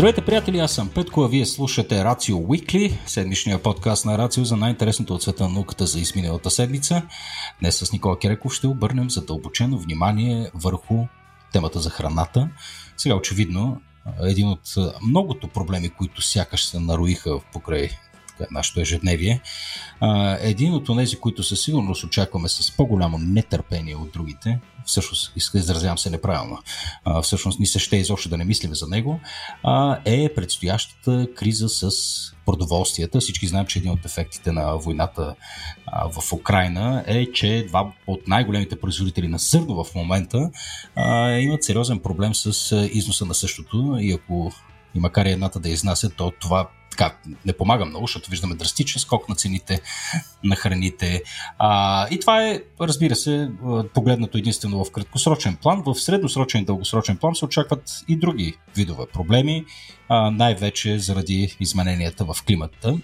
Здравейте, приятели, аз съм Петко, а вие слушате Рацио Уикли, седмичния подкаст на Рацио за най-интересното от света на науката за изминалата седмица. Днес с Никола Кереков ще обърнем задълбочено внимание върху темата за храната. Сега очевидно един от многото проблеми, които сякаш се нароиха покрай нашето ежедневие. Един от тези, които със сигурност очакваме с по-голямо нетърпение от другите, всъщност изразявам се неправилно, всъщност ни се ще изобщо да не мислим за него, е предстоящата криза с продоволствията. Всички знаем, че един от ефектите на войната в Украина е, че два от най-големите производители на сърно в момента имат сериозен проблем с износа на същото и ако и макар и едната да изнася, то това така, не помага много, защото виждаме драстичен скок на цените на храните. А, и това е, разбира се, погледнато единствено в краткосрочен план. В средносрочен и дългосрочен план се очакват и други видове проблеми, а, най-вече заради измененията в климата.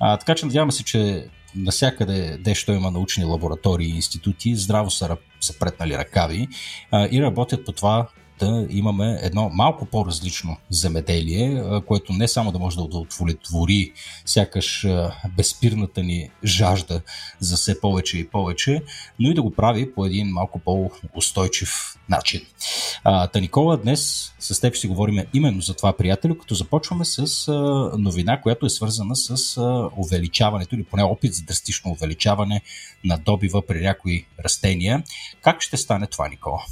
А, така че надяваме се, че насякъде, дещо има научни лаборатории и институти, здраво са, са претнали ръкави а, и работят по това да имаме едно малко по-различно земеделие, което не само да може да удовлетвори сякаш безпирната ни жажда за все повече и повече, но и да го прави по един малко по-устойчив начин. Та Никола, днес с теб ще говорим именно за това, приятелю, като започваме с новина, която е свързана с увеличаването или поне опит за драстично увеличаване на добива при някои растения. Как ще стане това, Никола?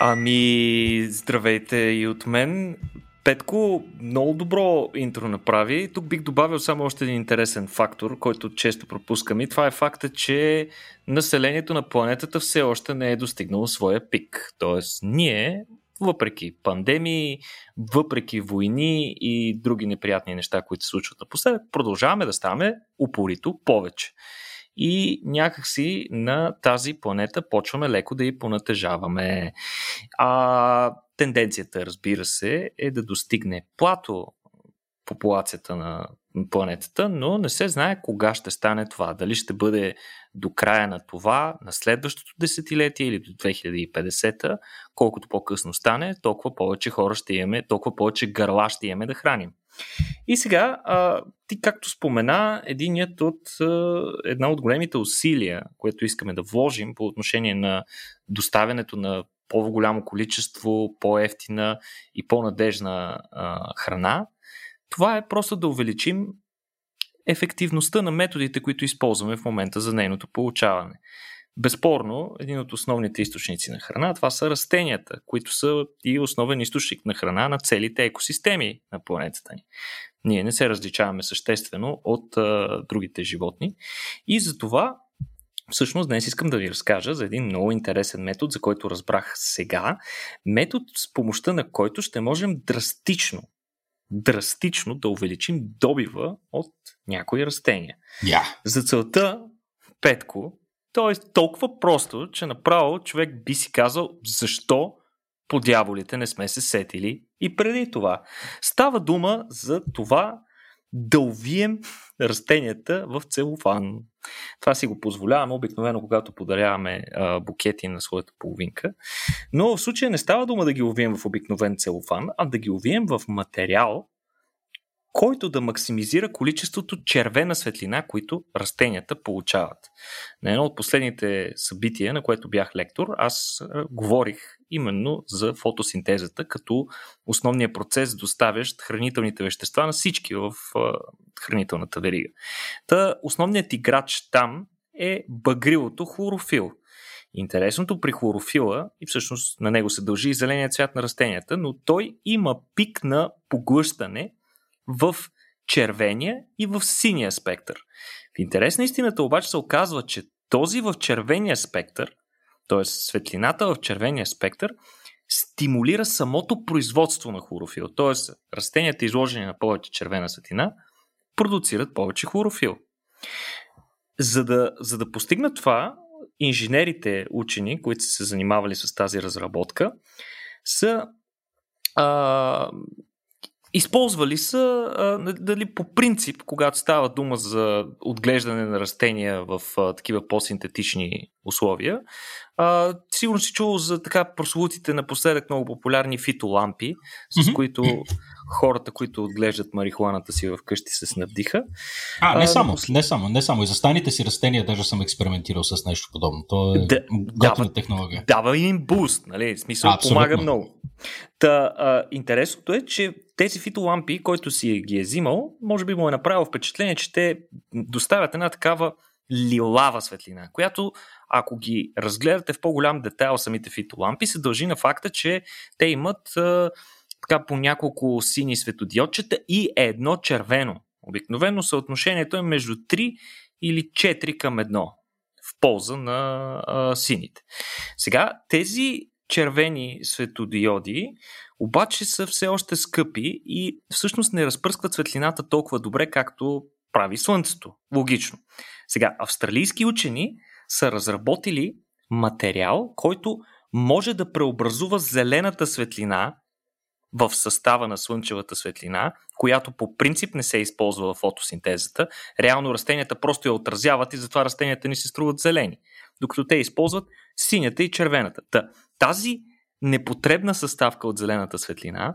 Ами, здравейте и от мен. Петко много добро интро направи. Тук бих добавил само още един интересен фактор, който често пропускам и това е факта, че населението на планетата все още не е достигнало своя пик. Тоест, ние, въпреки пандемии, въпреки войни и други неприятни неща, които се случват напоследък, продължаваме да ставаме упорито повече и някакси на тази планета почваме леко да й понатежаваме. А тенденцията, разбира се, е да достигне плато популацията на планетата, но не се знае кога ще стане това. Дали ще бъде до края на това, на следващото десетилетие или до 2050, колкото по-късно стане, толкова повече хора ще имаме, толкова повече гърла ще имаме да храним. И сега, а, ти както спомена, единият от а, една от големите усилия, което искаме да вложим по отношение на доставянето на по-голямо количество, по-ефтина и по-надежна а, храна, това е просто да увеличим ефективността на методите, които използваме в момента за нейното получаване. Безспорно, един от основните източници на храна, това са растенията, които са и основен източник на храна на целите екосистеми на планетата ни. Ние не се различаваме съществено от а, другите животни и за това Всъщност днес искам да ви разкажа за един много интересен метод, за който разбрах сега. Метод с помощта на който ще можем драстично, драстично да увеличим добива от някои растения. Yeah. За целта, Петко, то е толкова просто, че направо човек би си казал защо по дяволите не сме се сетили и преди това. Става дума за това да увием растенията в целофан. Това си го позволяваме обикновено, когато подаряваме а, букети на своята половинка. Но в случая не става дума да ги увием в обикновен целофан, а да ги увием в материал, който да максимизира количеството червена светлина, които растенията получават. На едно от последните събития, на което бях лектор, аз говорих именно за фотосинтезата като основния процес, доставящ хранителните вещества на всички в хранителната верига. Та основният играч там е багрилото хлорофил. Интересното при хлорофила, и всъщност на него се дължи и зеления цвят на растенията, но той има пик на поглъщане в червения и в синия спектър. В интерес на истината обаче се оказва, че този в червения спектър, т.е. светлината в червения спектър, стимулира самото производство на хлорофил. Т.е. растенията, изложени на повече червена светлина, продуцират повече хлорофил. За да, за да постигнат това, инженерите, учени, които са се занимавали с тази разработка, са а, Използвали са, а, дали по принцип, когато става дума за отглеждане на растения в а, такива по-синтетични условия, а, сигурно си чувал за така прослутите напоследък много популярни фитолампи, с mm-hmm. които хората, които отглеждат марихуаната си вкъщи, се снабдиха. А, не само, не само, не само. И за станите си растения даже съм експериментирал с нещо подобно. То е да, готина дава, технология. Дава им буст, нали? В смисъл, а, помага много. Та, а, интересното е, че тези фитолампи, който си ги е взимал, може би му е направил впечатление, че те доставят една такава лилава светлина, която ако ги разгледате в по-голям детайл самите фитолампи, се дължи на факта, че те имат а, така по няколко сини светодиодчета и едно червено. Обикновено съотношението е между 3 или 4 към 1 в полза на а, сините. Сега, тези червени светодиоди обаче са все още скъпи и всъщност не разпръскват светлината толкова добре, както прави Слънцето. Логично. Сега, австралийски учени са разработили материал, който може да преобразува зелената светлина в състава на слънчевата светлина, която по принцип не се използва в фотосинтезата. Реално растенията просто я отразяват и затова растенията ни се струват зелени, докато те използват синята и червената. Та, тази непотребна съставка от зелената светлина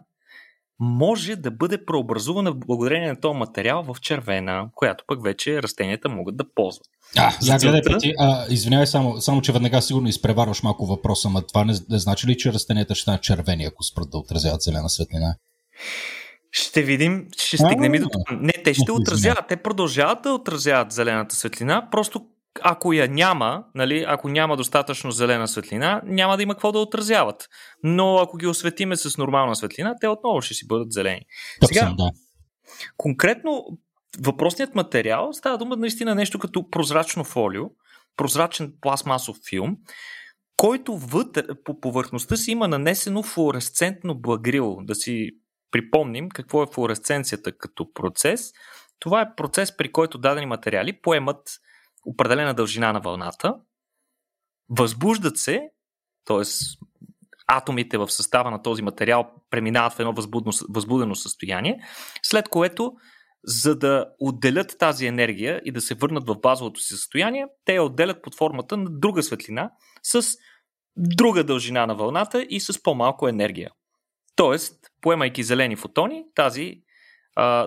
може да бъде преобразувана благодарение на този материал в червена, която пък вече растенията могат да ползват. А, за гледай, Пети, а, извинявай, само, само, че веднага сигурно изпреварваш малко въпроса, но това не, не значи ли, че растенията ще станат червени, ако спрат да отразяват зелена светлина? Ще видим, ще стигнем и до това. Не, те ще отразяват, те продължават да отразяват зелената светлина, просто ако я няма, нали, ако няма достатъчно зелена светлина, няма да има какво да отразяват. Но ако ги осветиме с нормална светлина, те отново ще си бъдат зелени. Сега, да. конкретно въпросният материал става дума наистина нещо като прозрачно фолио, прозрачен пластмасов филм, който вътре, по повърхността си има нанесено флуоресцентно благрило. Да си припомним какво е флуоресценцията като процес. Това е процес, при който дадени материали поемат определена дължина на вълната, възбуждат се, т.е. атомите в състава на този материал преминават в едно възбудно, възбудено състояние, след което, за да отделят тази енергия и да се върнат в базовото си състояние, те я отделят под формата на друга светлина с друга дължина на вълната и с по-малко енергия. Тоест, поемайки зелени фотони, тази,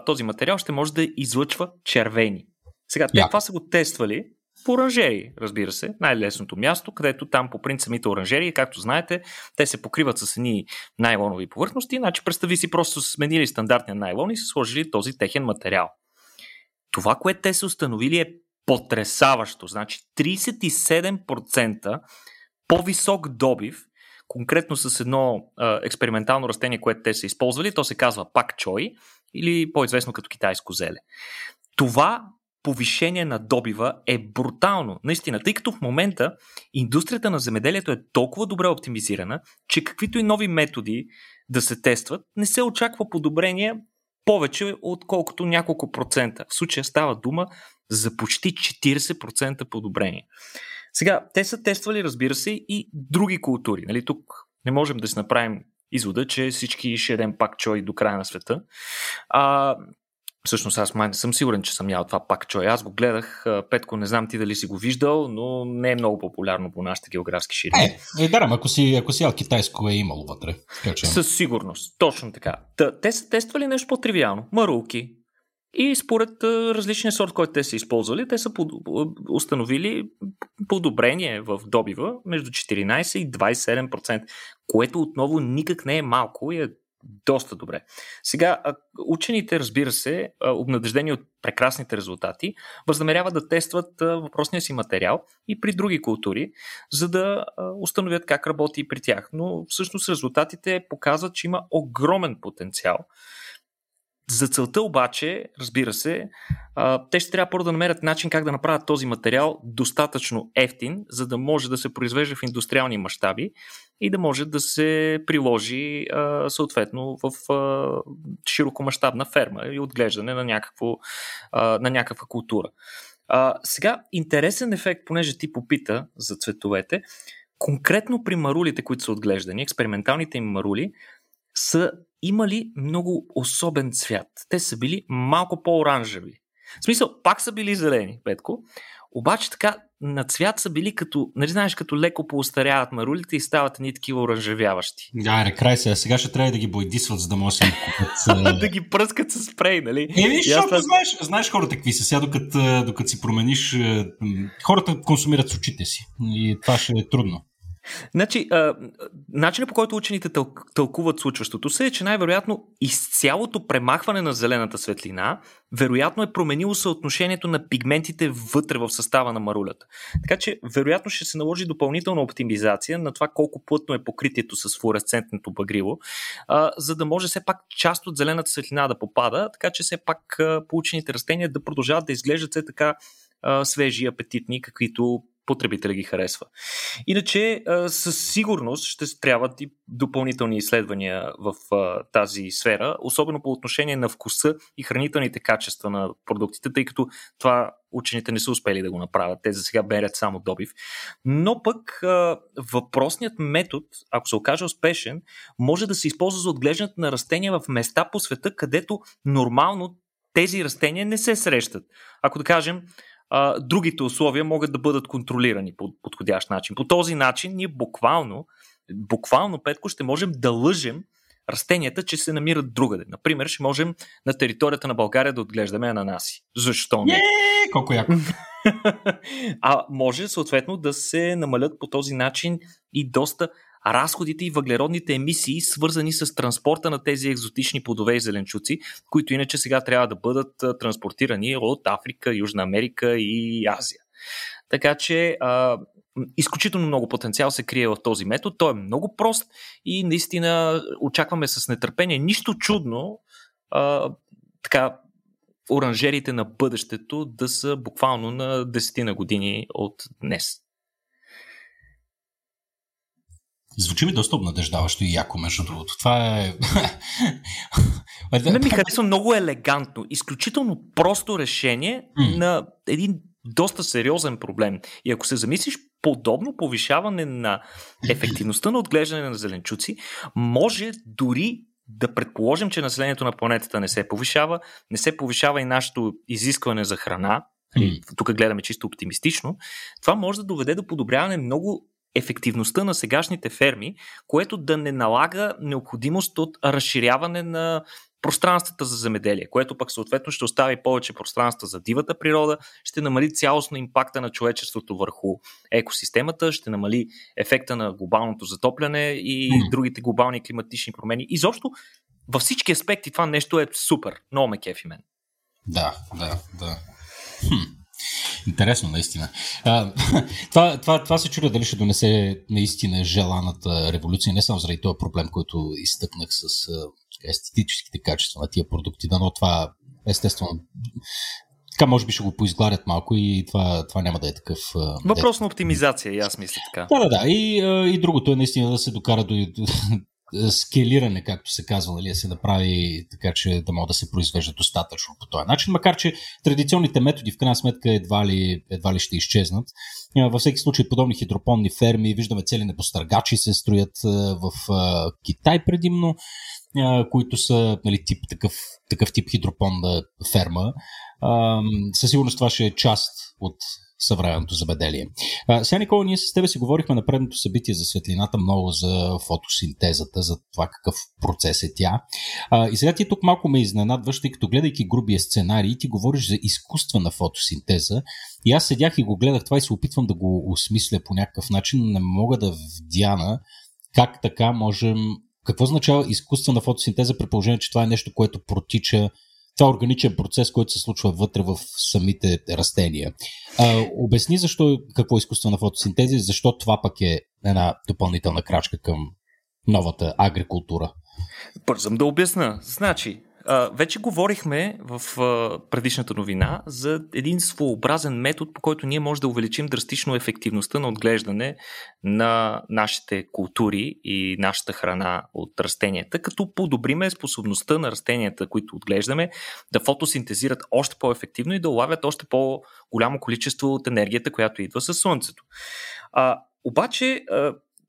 този материал ще може да излъчва червени. Сега, те yeah. това са го тествали по оранжери, разбира се, най-лесното място, където там по принцип самите оранжери, както знаете, те се покриват с едни найлонови повърхности, значи представи си просто са сменили стандартния найлон и са сложили този техен материал. Това, което те са установили е потресаващо. Значи 37% по-висок добив, конкретно с едно а, експериментално растение, което те са използвали, то се казва пак чой или по-известно като китайско зеле. Това повишение на добива е брутално. Наистина, тъй като в момента индустрията на земеделието е толкова добре оптимизирана, че каквито и нови методи да се тестват, не се очаква подобрение повече отколкото няколко процента. В случая става дума за почти 40% подобрение. Сега, те са тествали, разбира се, и други култури. Нали, тук не можем да си направим извода, че всички ще едем пак чой до края на света. А, Всъщност аз май не съм сигурен, че съм ял това пак чой. Аз го гледах, Петко, не знам ти дали си го виждал, но не е много популярно по нашите географски ширини. Е, е ако си, ако си ял китайско е имало вътре. Че... Със сигурност, точно така. Та, те са тествали нещо по-тривиално. Марулки. И според различния сорт, който те са използвали, те са под, установили подобрение в добива между 14 и 27%, което отново никак не е малко и е доста добре. Сега, учените, разбира се, обнадеждени от прекрасните резултати, възнамеряват да тестват въпросния си материал и при други култури, за да установят как работи и при тях. Но всъщност резултатите показват, че има огромен потенциал за целта обаче, разбира се, те ще трябва първо да намерят начин как да направят този материал достатъчно ефтин, за да може да се произвежда в индустриални мащаби и да може да се приложи съответно в широкомащабна ферма и отглеждане на, някакво, на някаква култура. Сега, интересен ефект, понеже ти попита за цветовете, конкретно при марулите, които са отглеждани, експерименталните им марули, са имали много особен цвят. Те са били малко по-оранжеви. В смисъл, пак са били зелени, Петко, обаче така на цвят са били като, нали знаеш, като леко поостаряват марулите и стават ни такива оранжевяващи. Да, не, край се. Сега ще трябва да ги бойдисват, за да може да купят. да ги пръскат с спрей, нали? Еми, защото това... знаеш, знаеш хората какви са. Сега докато, докато си промениш, хората консумират с очите си. И това ще е трудно. Значи, начинът по който учените тъл, тълкуват случващото се е, че най-вероятно изцялото премахване на зелената светлина вероятно е променило съотношението на пигментите вътре в състава на марулята. Така че, вероятно ще се наложи допълнителна оптимизация на това колко плътно е покритието с флуоресцентното багрило, а, за да може все пак част от зелената светлина да попада, така че все пак а, получените растения да продължават да изглеждат все така а, свежи, апетитни, каквито потребителя ги харесва. Иначе със сигурност ще трябват и допълнителни изследвания в тази сфера, особено по отношение на вкуса и хранителните качества на продуктите, тъй като това учените не са успели да го направят. Те за сега берят само добив. Но пък въпросният метод, ако се окаже успешен, може да се използва за отглеждането на растения в места по света, където нормално тези растения не се срещат. Ако да кажем, а, другите условия могат да бъдат контролирани по подходящ начин. По този начин ние буквално, буквално, Петко, ще можем да лъжем растенията, че се намират другаде. Например, ще можем на територията на България да отглеждаме ананаси. Защо не? Е, колко яко. а може съответно да се намалят по този начин и доста разходите и въглеродните емисии, свързани с транспорта на тези екзотични плодове и зеленчуци, които иначе сега трябва да бъдат транспортирани от Африка, Южна Америка и Азия. Така че а, изключително много потенциал се крие в този метод. Той е много прост и наистина очакваме с нетърпение. Нищо чудно а, така оранжерите на бъдещето да са буквално на 10 на години от днес. Звучи ми доста обнадеждаващо и яко, между другото. Това е... Не ми харесва много елегантно. Изключително просто решение mm. на един доста сериозен проблем. И ако се замислиш, подобно повишаване на ефективността на отглеждане на зеленчуци, може дори да предположим, че населението на планетата не се повишава, не се повишава и нашето изискване за храна, Mm. Тук гледаме чисто оптимистично. Това може да доведе до подобряване много ефективността на сегашните ферми, което да не налага необходимост от разширяване на пространствата за земеделие, което пък съответно ще остави повече пространства за дивата природа, ще намали цялостно импакта на човечеството върху екосистемата, ще намали ефекта на глобалното затопляне и mm. другите глобални климатични промени. Изобщо във всички аспекти това нещо е супер. Много ме кефи мен. Да, да, да. Хм. Интересно, наистина. А, това, това, това се чудя дали ще донесе наистина желаната революция, не само заради този проблем, който изтъкнах с естетическите качества на тия продукти, да, но това естествено така може би ще го поизгларят малко и това, това няма да е такъв... Въпрос на оптимизация, и аз мисля така. Да, да, да. И, и другото е наистина да се докара до, скелиране, както се казва, нали, се направи така, че да могат да се произвежда достатъчно по този начин, макар че традиционните методи в крайна сметка едва ли, едва ли ще изчезнат. Е, във всеки случай подобни хидропонни ферми, виждаме цели небостъргачи се строят е, в Китай предимно, които са нали, тип, такъв, такъв тип хидропонна ферма. Със сигурност това ще е част от съвременното забеделие. А, сега, Никола, ние с тебе си говорихме на предното събитие за светлината, много за фотосинтезата, за това какъв процес е тя. И сега ти тук малко ме изненадваш, тъй като гледайки грубия сценарий, ти говориш за изкуствена фотосинтеза. И аз седях и го гледах това и се опитвам да го осмисля по някакъв начин, но не мога да вдяна как така можем какво означава изкуствена фотосинтеза при положение, че това е нещо, което протича това е органичен процес, който се случва вътре в самите растения. А, обясни защо, какво е изкуствена фотосинтеза и защо това пък е една допълнителна крачка към новата агрикултура. Бързам да обясна. Значи, вече говорихме в предишната новина за един своеобразен метод, по който ние можем да увеличим драстично ефективността на отглеждане на нашите култури и нашата храна от растенията, като подобриме способността на растенията, които отглеждаме, да фотосинтезират още по-ефективно и да улавят още по-голямо количество от енергията, която идва със Слънцето. А, обаче,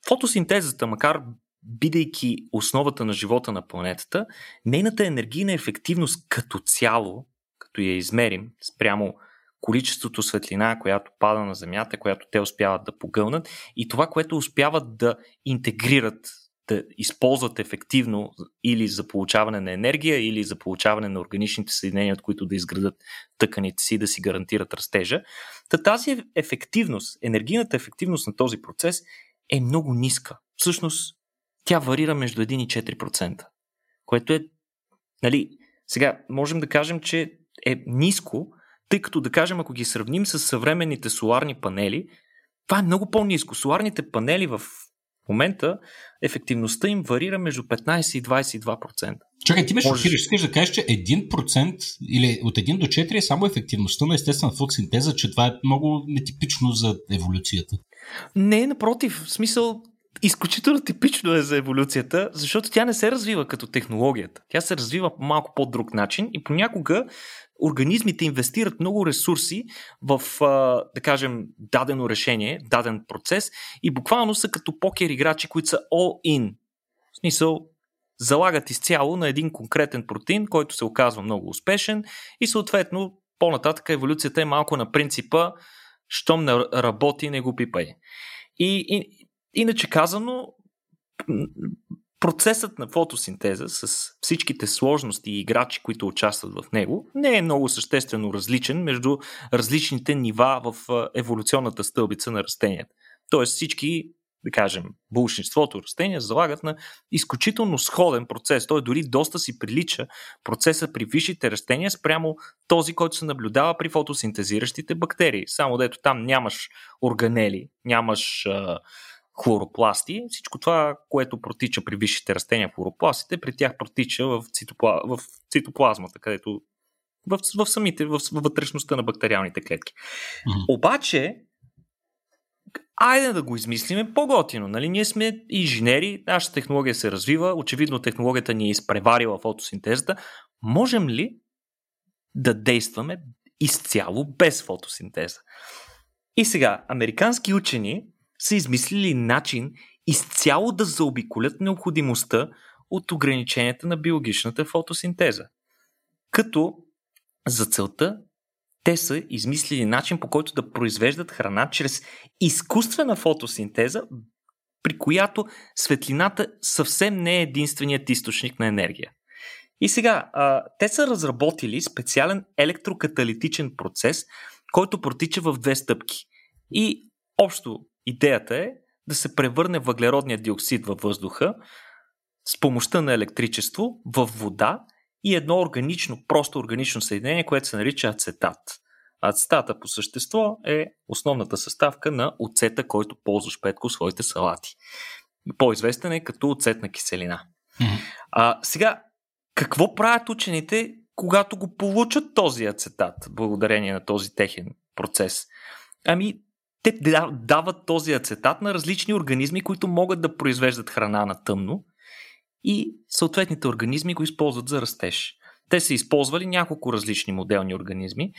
фотосинтезата, макар бидейки основата на живота на планетата, нейната енергийна ефективност като цяло, като я измерим спрямо количеството светлина, която пада на Земята, която те успяват да погълнат и това, което успяват да интегрират, да използват ефективно или за получаване на енергия, или за получаване на органичните съединения, от които да изградат тъканите си, да си гарантират растежа. Та тази ефективност, енергийната ефективност на този процес е много ниска. Всъщност, тя варира между 1 и 4%, което е, нали, сега можем да кажем, че е ниско, тъй като да кажем, ако ги сравним с съвременните соларни панели, това е много по-низко. Соларните панели в момента ефективността им варира между 15 и 22%. Чакай, ти ме Можеш... шокираш. Искаш да кажеш, че 1% или от 1 до 4 е само ефективността на естествена фотосинтеза, че това е много нетипично за еволюцията. Не, напротив. В смисъл, изключително типично е за еволюцията, защото тя не се развива като технологията. Тя се развива по малко по-друг начин и понякога организмите инвестират много ресурси в, да кажем, дадено решение, даден процес и буквално са като покер играчи, които са all-in. В смисъл, залагат изцяло на един конкретен протеин, който се оказва много успешен и съответно по-нататък еволюцията е малко на принципа щом не работи, не го пипай. И, и иначе казано, процесът на фотосинтеза с всичките сложности и играчи, които участват в него, не е много съществено различен между различните нива в еволюционната стълбица на растенията. Тоест всички, да кажем, булшинството растения залагат на изключително сходен процес. Той дори доста си прилича процеса при висшите растения спрямо този, който се наблюдава при фотосинтезиращите бактерии. Само дето там нямаш органели, нямаш хлоропласти. Всичко това, което протича при висшите растения, хлоропластите, при тях протича в, цитопла... в цитоплазмата, където в, в самите, в, вътрешността на бактериалните клетки. Mm-hmm. Обаче, айде да го измислиме по-готино. Нали? Ние сме инженери, нашата технология се развива, очевидно технологията ни е изпреварила фотосинтезата. Можем ли да действаме изцяло без фотосинтеза? И сега, американски учени са измислили начин изцяло да заобиколят необходимостта от ограниченията на биологичната фотосинтеза. Като за целта те са измислили начин по който да произвеждат храна чрез изкуствена фотосинтеза, при която светлината съвсем не е единственият източник на енергия. И сега, а, те са разработили специален електрокаталитичен процес, който протича в две стъпки. И общо Идеята е да се превърне въглеродния диоксид във въздуха с помощта на електричество в вода и едно органично, просто органично съединение, което се нарича ацетат. Ацетата по същество е основната съставка на оцета, който ползваш петко в своите салати. По-известен е като оцетна киселина. Mm-hmm. А, сега, какво правят учените, когато го получат този ацетат, благодарение на този техен процес? Ами, те дават този ацетат на различни организми, които могат да произвеждат храна на тъмно и съответните организми го използват за растеж. Те са използвали няколко различни моделни организми.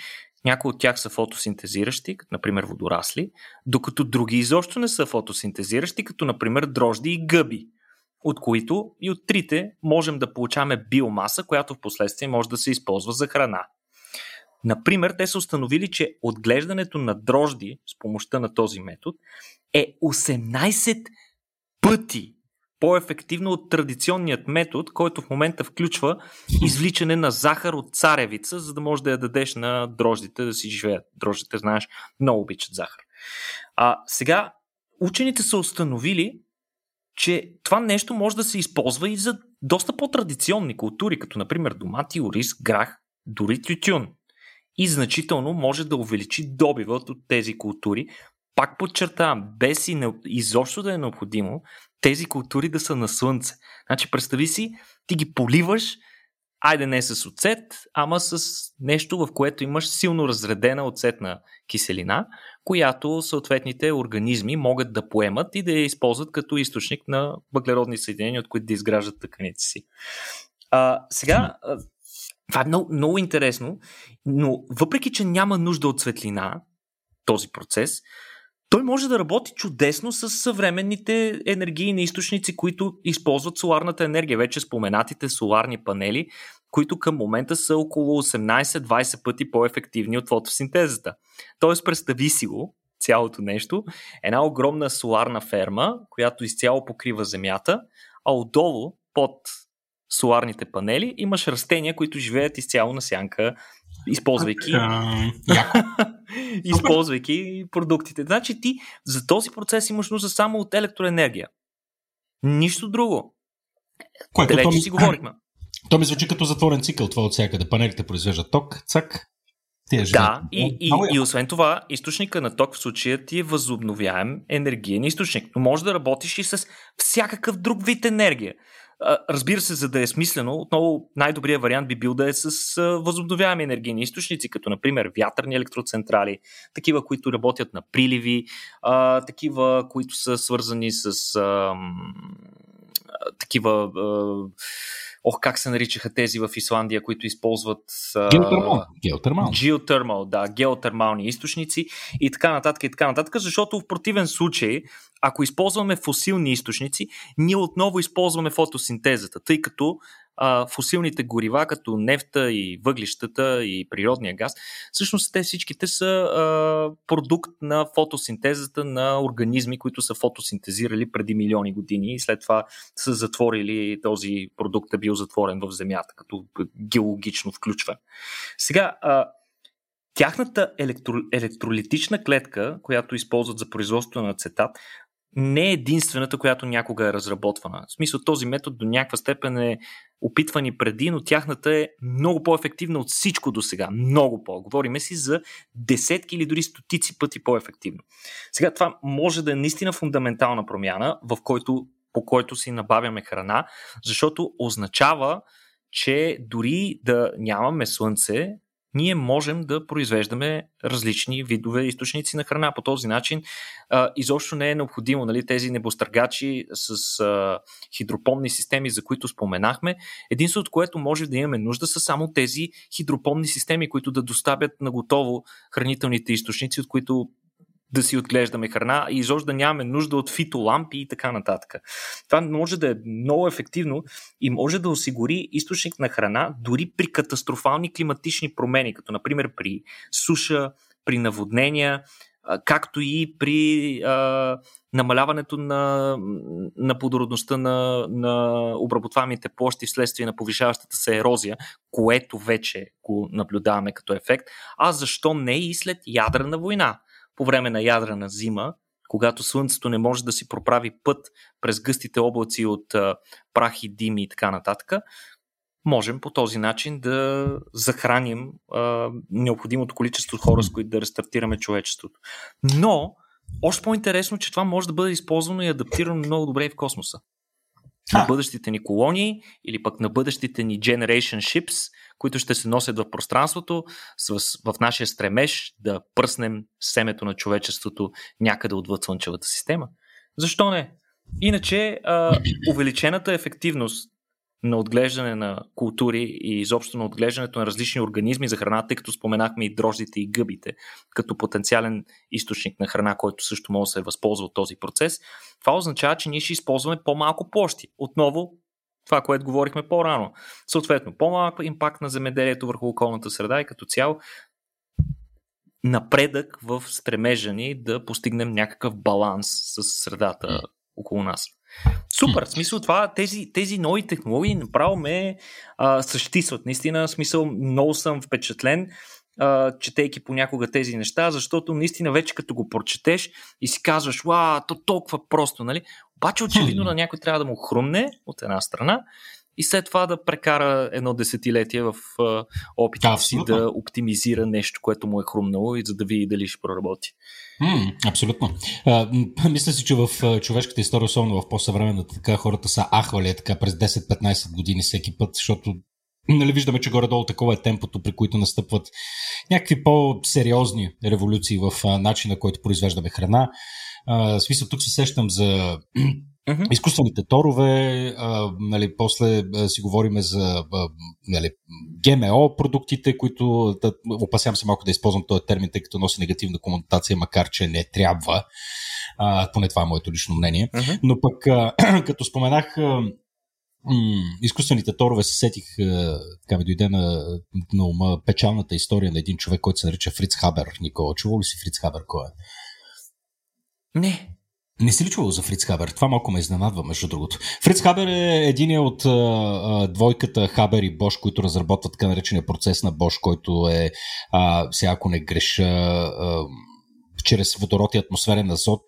Някои от тях са фотосинтезиращи, като например водорасли, докато други изобщо не са фотосинтезиращи, като например дрожди и гъби, от които и от трите можем да получаваме биомаса, която в последствие може да се използва за храна. Например, те са установили, че отглеждането на дрожди с помощта на този метод е 18 пъти по-ефективно от традиционният метод, който в момента включва извличане на захар от царевица, за да можеш да я дадеш на дрождите да си живеят. Дрождите, знаеш, много обичат захар. А сега учените са установили, че това нещо може да се използва и за доста по-традиционни култури, като например домати, ориз, грах, дори тютюн и значително може да увеличи добивът от тези култури. Пак подчертавам, без и не, изобщо да е необходимо тези култури да са на слънце. Значи представи си, ти ги поливаш, айде не с оцет, ама с нещо, в което имаш силно разредена оцетна киселина, която съответните организми могат да поемат и да я използват като източник на въглеродни съединения, от които да изграждат тъканите си. А, сега, това е много, много интересно, но въпреки, че няма нужда от светлина, този процес, той може да работи чудесно с съвременните енергийни източници, които използват соларната енергия. Вече споменатите соларни панели, които към момента са около 18-20 пъти по-ефективни от фотосинтезата. Тоест, представи си го, цялото нещо, една огромна соларна ферма, която изцяло покрива земята, а отдолу, под соларните панели, имаш растения, които живеят изцяло на сянка, използвайки, използвайки продуктите. Значи ти за този процес имаш нужда само от електроенергия. Нищо друго. Което Далече ми... си говорихме. То ми звучи като затворен цикъл, това от всякъде. Панелите произвеждат ток, цак, да, и, и, и освен това, източника на ток в случая ти е възобновяем енергиен източник. Но може да работиш и с всякакъв друг вид енергия. Разбира се, за да е смислено, отново най-добрият вариант би бил да е с възобновяеми енергийни източници, като например вятърни електроцентрали, такива, които работят на приливи, такива, които са свързани с такива ох, как се наричаха тези в Исландия, които използват... Геотермал. Геотермал. Геотермал, да, геотермални източници и така нататък и така нататък, защото в противен случай, ако използваме фосилни източници, ние отново използваме фотосинтезата, тъй като а, фосилните горива, като нефта и въглищата и природния газ, всъщност те всичките са а, продукт на фотосинтезата на организми, които са фотосинтезирали преди милиони години и след това са затворили този продукт, е бил затворен в земята, като геологично включване. Сега, а, Тяхната електро, електролитична клетка, която използват за производство на ацетат, не е единствената, която някога е разработвана. В смисъл този метод до някаква степен е опитвани преди, но тяхната е много по-ефективна от всичко до сега. Много по. Говориме си за десетки или дори стотици пъти по-ефективно. Сега това може да е наистина фундаментална промяна, в който, по който си набавяме храна, защото означава, че дори да нямаме слънце, ние можем да произвеждаме различни видове източници на храна. По този начин а, изобщо не е необходимо нали, тези небостъргачи с а, хидропонни системи, за които споменахме. Единството, което може да имаме нужда са само тези хидропонни системи, които да доставят на готово хранителните източници, от които да си отглеждаме храна и изобщо да нямаме нужда от фитолампи и така нататък. Това може да е много ефективно и може да осигури източник на храна дори при катастрофални климатични промени, като например при суша, при наводнения, както и при а, намаляването на, на плодородността на, на обработваемите площи вследствие на повишаващата се ерозия, което вече го наблюдаваме като ефект, а защо не и след ядрена война? По време на ядрена зима, когато Слънцето не може да си проправи път през гъстите облаци от а, прах и дими и така нататък, можем по този начин да захраним а, необходимото количество хора, с които да рестартираме човечеството. Но, още по-интересно, че това може да бъде използвано и адаптирано много добре и в космоса на бъдещите ни колонии или пък на бъдещите ни generation ships, които ще се носят в пространството в, в нашия стремеж да пръснем семето на човечеството някъде отвъд Слънчевата система. Защо не? Иначе а, увеличената ефективност на отглеждане на култури и изобщо на отглеждането на различни организми за храна, тъй като споменахме и дрождите и гъбите като потенциален източник на храна, който също може да се възползва от този процес, това означава, че ние ще използваме по-малко площи. Отново това, което говорихме по-рано. Съответно, по-малък импакт на земеделието върху околната среда и като цяло напредък в стремежа ни да постигнем някакъв баланс с средата около нас. Супер, в смисъл това, тези, тези нови технологии направо ме а, съществуват. Наистина, в смисъл, много съм впечатлен, а, четейки понякога тези неща, защото наистина вече като го прочетеш и си казваш, ва, то толкова просто, нали? Обаче очевидно на някой трябва да му хрумне от една страна и след това да прекара едно десетилетие в опита да, си да оптимизира нещо, което му е хрумнало и за да види дали ще проработи. М, абсолютно. А, мисля си, че в човешката история, особено в по-съвременната, така хората са ахвали така през 10-15 години всеки път, защото нали, виждаме, че горе-долу такова е темпото, при които настъпват някакви по-сериозни революции в начина, който произвеждаме храна. А, смисъл, тук се сещам за Uh-huh. Изкуствените торове, а, нали, после а, си говориме за а, нали, ГМО продуктите, които да, опасявам се малко да използвам този термин, тъй като носи негативна комутация, макар че не трябва. А, поне това е моето лично мнение. Uh-huh. Но пък, а, като споменах а, м- изкуствените торове се сетих, така ми дойде на, на ума печалната история на един човек, който се нарича Фриц Хабер. Никола, чувал ли си Фриц Хабер кой е? Не. Не си ли чувал за Фриц Хабер? Това малко ме изненадва, между другото. Фриц Хабер е един от а, двойката Хабер и Бош, които разработват така наречения процес на Бош, който е, а, сега ако не греша, а, чрез водород и атмосферен азот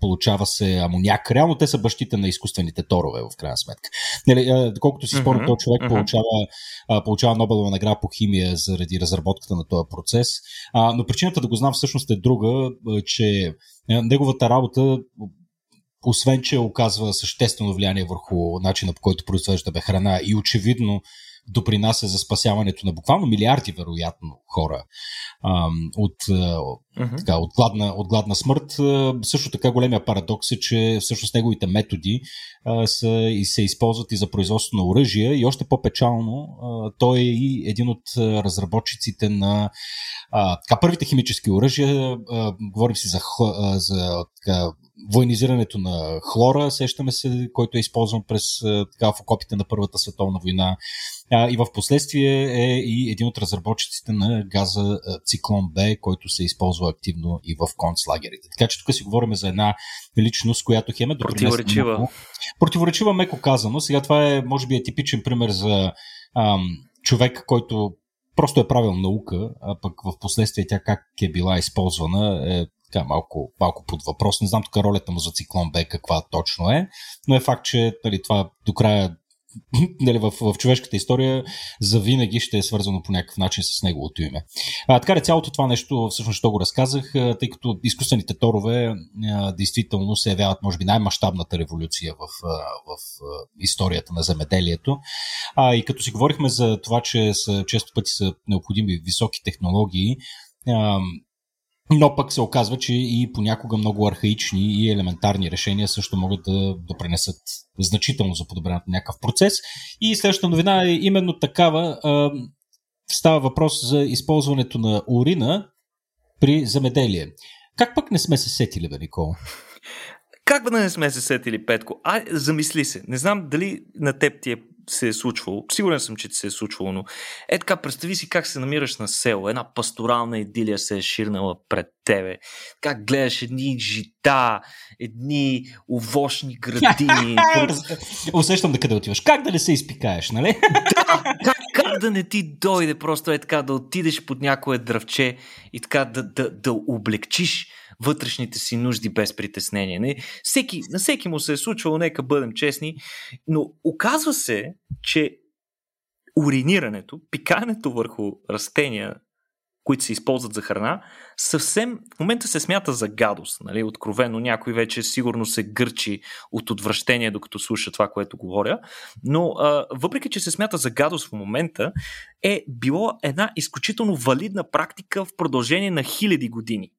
получава се амоняк. Реално те са бащите на изкуствените торове, в крайна сметка. Нали, доколкото си спомням, mm-hmm. този човек mm-hmm. получава, получава Нобелова награда по химия заради разработката на този процес. Но причината да го знам всъщност е друга, че неговата работа освен, че оказва съществено влияние върху начина по който произвеждаме храна и очевидно допринася за спасяването на буквално милиарди, вероятно, хора от, uh-huh. така, от, гладна, от гладна смърт. Също така големия парадокс е, че всъщност неговите методи а, са, и се използват и за производство на оръжия и още по-печално а, той е и един от разработчиците на а, така, първите химически оръжия. А, говорим си за, за така, военизирането на хлора, сещаме се, който е използван през така, в окопите на Първата световна война. А, и в последствие е и един от разработчиците на газа Циклон Б, който се използва активно и в концлагерите. Така че тук си говорим за една личност, която хем е противоречива. Противоречива, меко казано. Сега това е, може би, е типичен пример за ам, човек, който просто е правил наука, а пък в последствие тя как е била използвана е така малко, малко под въпрос. Не знам тук ролята му за циклон Б каква точно е, но е факт, че нали, това до края нали, в, в човешката история за винаги ще е свързано по някакъв начин с неговото име. А, така ли, цялото това нещо, всъщност, що го разказах, тъй като изкуствените торове а, действително се явяват, може би, най-мащабната революция в, в, в историята на земеделието. А, и като си говорихме за това, че са, често пъти са необходими високи технологии, а, но пък се оказва, че и понякога много архаични и елементарни решения също могат да допренесат значително за подобряването на някакъв процес. И следващата новина е именно такава. Става въпрос за използването на урина при замеделие. Как пък не сме се сетили, бе, Никола? Как да не сме се сетили, Петко? Ай, замисли се. Не знам дали на теб ти е се е случвало. Сигурен съм, че се е случвало, но е така, представи си как се намираш на село. Една пасторална идилия се е ширнала пред тебе. Как гледаш едни жита, едни овощни градини. Усещам да къде отиваш. Как да не се изпикаеш, нали? да, как, как да не ти дойде просто е така да отидеш под някое дръвче и така да, да, да облегчиш вътрешните си нужди без притеснение. Не? Всеки, на всеки му се е случвало, нека бъдем честни, но оказва се, че уринирането, пикането върху растения, които се използват за храна, съвсем в момента се смята за гадост. Нали? Откровено някой вече сигурно се гърчи от отвращение, докато слуша това, което говоря. Но а, въпреки, че се смята за гадост в момента, е било една изключително валидна практика в продължение на хиляди години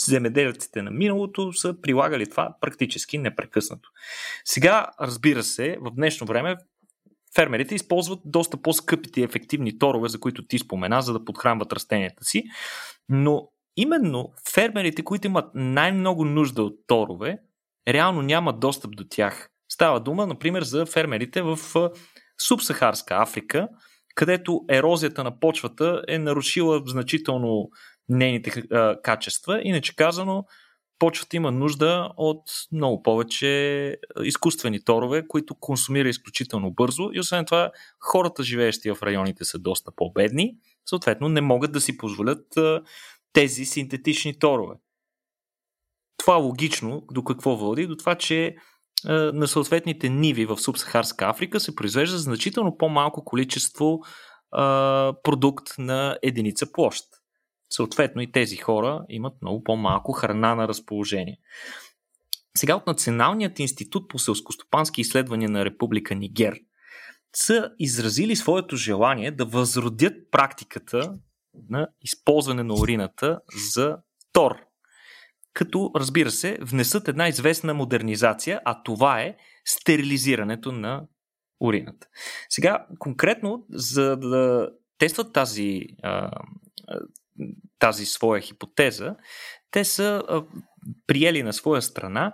земеделците на миналото са прилагали това практически непрекъснато. Сега, разбира се, в днешно време фермерите използват доста по-скъпите и ефективни торове, за които ти спомена, за да подхранват растенията си, но именно фермерите, които имат най-много нужда от торове, реално нямат достъп до тях. Става дума, например, за фермерите в субсахарска Африка, където ерозията на почвата е нарушила значително нейните а, качества. Иначе казано, почвата има нужда от много повече изкуствени торове, които консумира изключително бързо и освен това хората, живеещи в районите, са доста по-бедни, съответно не могат да си позволят а, тези синтетични торове. Това логично до какво води? До това, че а, на съответните ниви в Субсахарска Африка се произвежда значително по-малко количество а, продукт на единица площ. Съответно и тези хора имат много по-малко храна на разположение. Сега от Националният институт по селскостопански изследвания на Република Нигер са изразили своето желание да възродят практиката на използване на урината за тор. Като, разбира се, внесат една известна модернизация, а това е стерилизирането на урината. Сега, конкретно, за да тестват тази тази своя хипотеза, те са а, приели на своя страна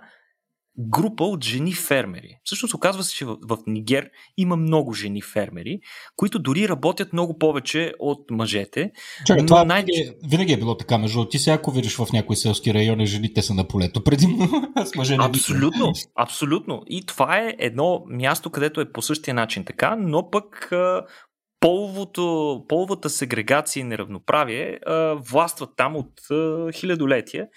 група от жени фермери. Всъщност оказва се, че в, в Нигер има много жени фермери, които дори работят много повече от мъжете. Чакай, това най- винаги, винаги е било така, между ти сега, ако видиш в някои селски райони, жените са на полето предимно, с мъже не Абсолютно, абсолютно. И това е едно място, където е по същия начин така, но пък половото, половата сегрегация и неравноправие а, властват там от а, хилядолетия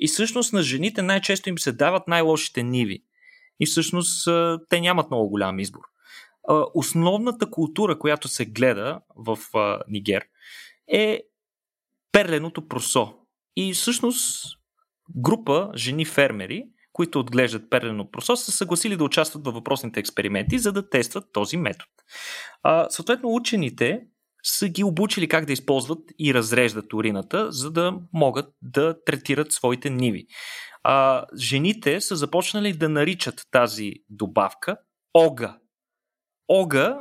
и всъщност на жените най-често им се дават най-лошите ниви. И всъщност а, те нямат много голям избор. А, основната култура, която се гледа в а, Нигер е перленото просо. И всъщност група жени фермери които отглеждат перлено просо, са съгласили да участват във въпросните експерименти, за да тестват този метод. А, съответно, учените са ги обучили как да използват и разреждат урината, за да могат да третират своите ниви. А, жените са започнали да наричат тази добавка ога. Ога,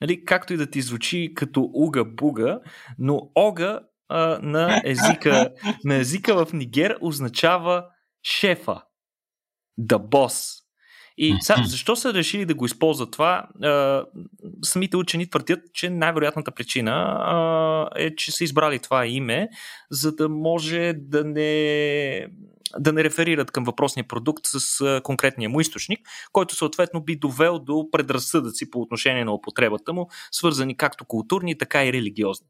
нали, както и да ти звучи като уга-буга, но ога а, на, езика, на езика в Нигер означава шефа. The Boss. И сега, защо са решили да го използват това? А, самите учени твърдят, че най-вероятната причина а, е, че са избрали това име, за да може да не, да не реферират към въпросния продукт с конкретния му източник, който съответно би довел до предразсъдъци по отношение на употребата му, свързани както културни, така и религиозни.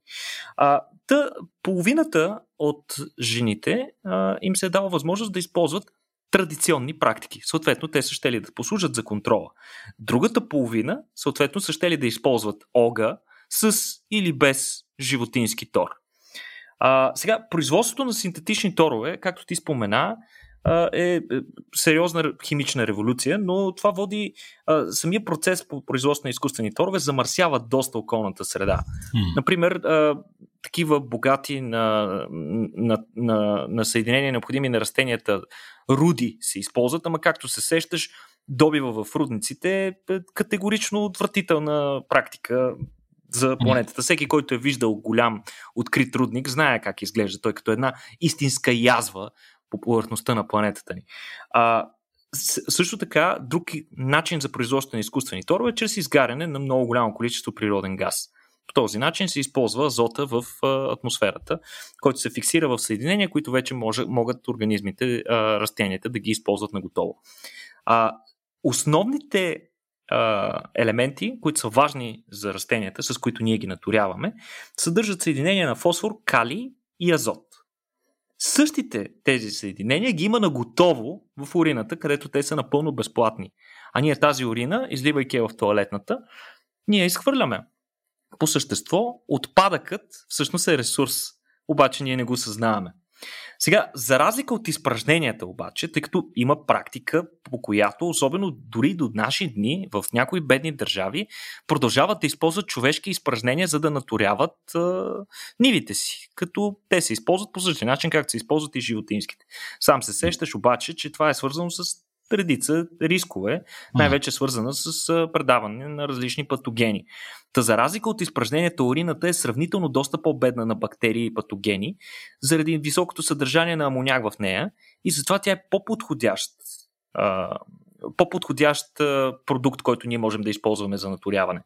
А, та, половината от жените а, им се е дава възможност да използват традиционни практики. Съответно, те са ще ли да послужат за контрола. Другата половина, съответно, са ще ли да използват ога с или без животински тор. А, сега, производството на синтетични торове, както ти спомена, е, е сериозна химична революция, но това води самия процес по производство на изкуствени торове замърсява доста околната среда. Hmm. Например, такива богати на, на, на, на съединения необходими на растенията руди се използват, ама както се сещаш, добива в рудниците е категорично отвратителна практика за планетата. Всеки, който е виждал голям открит рудник, знае как изглежда той като една истинска язва по повърхността на планетата ни. А, също така, друг начин за производство на изкуствени торове е чрез изгаряне на много голямо количество природен газ. По този начин се използва азота в атмосферата, който се фиксира в съединения, които вече може, могат организмите, растенията да ги използват на готово. А, основните а, елементи, които са важни за растенията, с които ние ги наторяваме, съдържат съединения на фосфор, калий и азот. Същите тези съединения ги има на готово в урината, където те са напълно безплатни. А ние тази урина, изливайки в туалетната, ние изхвърляме. По същество, отпадъкът всъщност е ресурс, обаче ние не го съзнаваме. Сега, за разлика от изпражненията обаче, тъй като има практика, по която, особено дори до наши дни, в някои бедни държави, продължават да използват човешки изпражнения, за да наторяват а, нивите си, като те се използват по същия начин, както се използват и животинските. Сам се сещаш обаче, че това е свързано с редица рискове, най-вече свързана с предаване на различни патогени. Та за разлика от изпражнението, урината е сравнително доста по-бедна на бактерии и патогени, заради високото съдържание на амоняк в нея и затова тя е по-подходящ по-подходящ продукт, който ние можем да използваме за наторяване.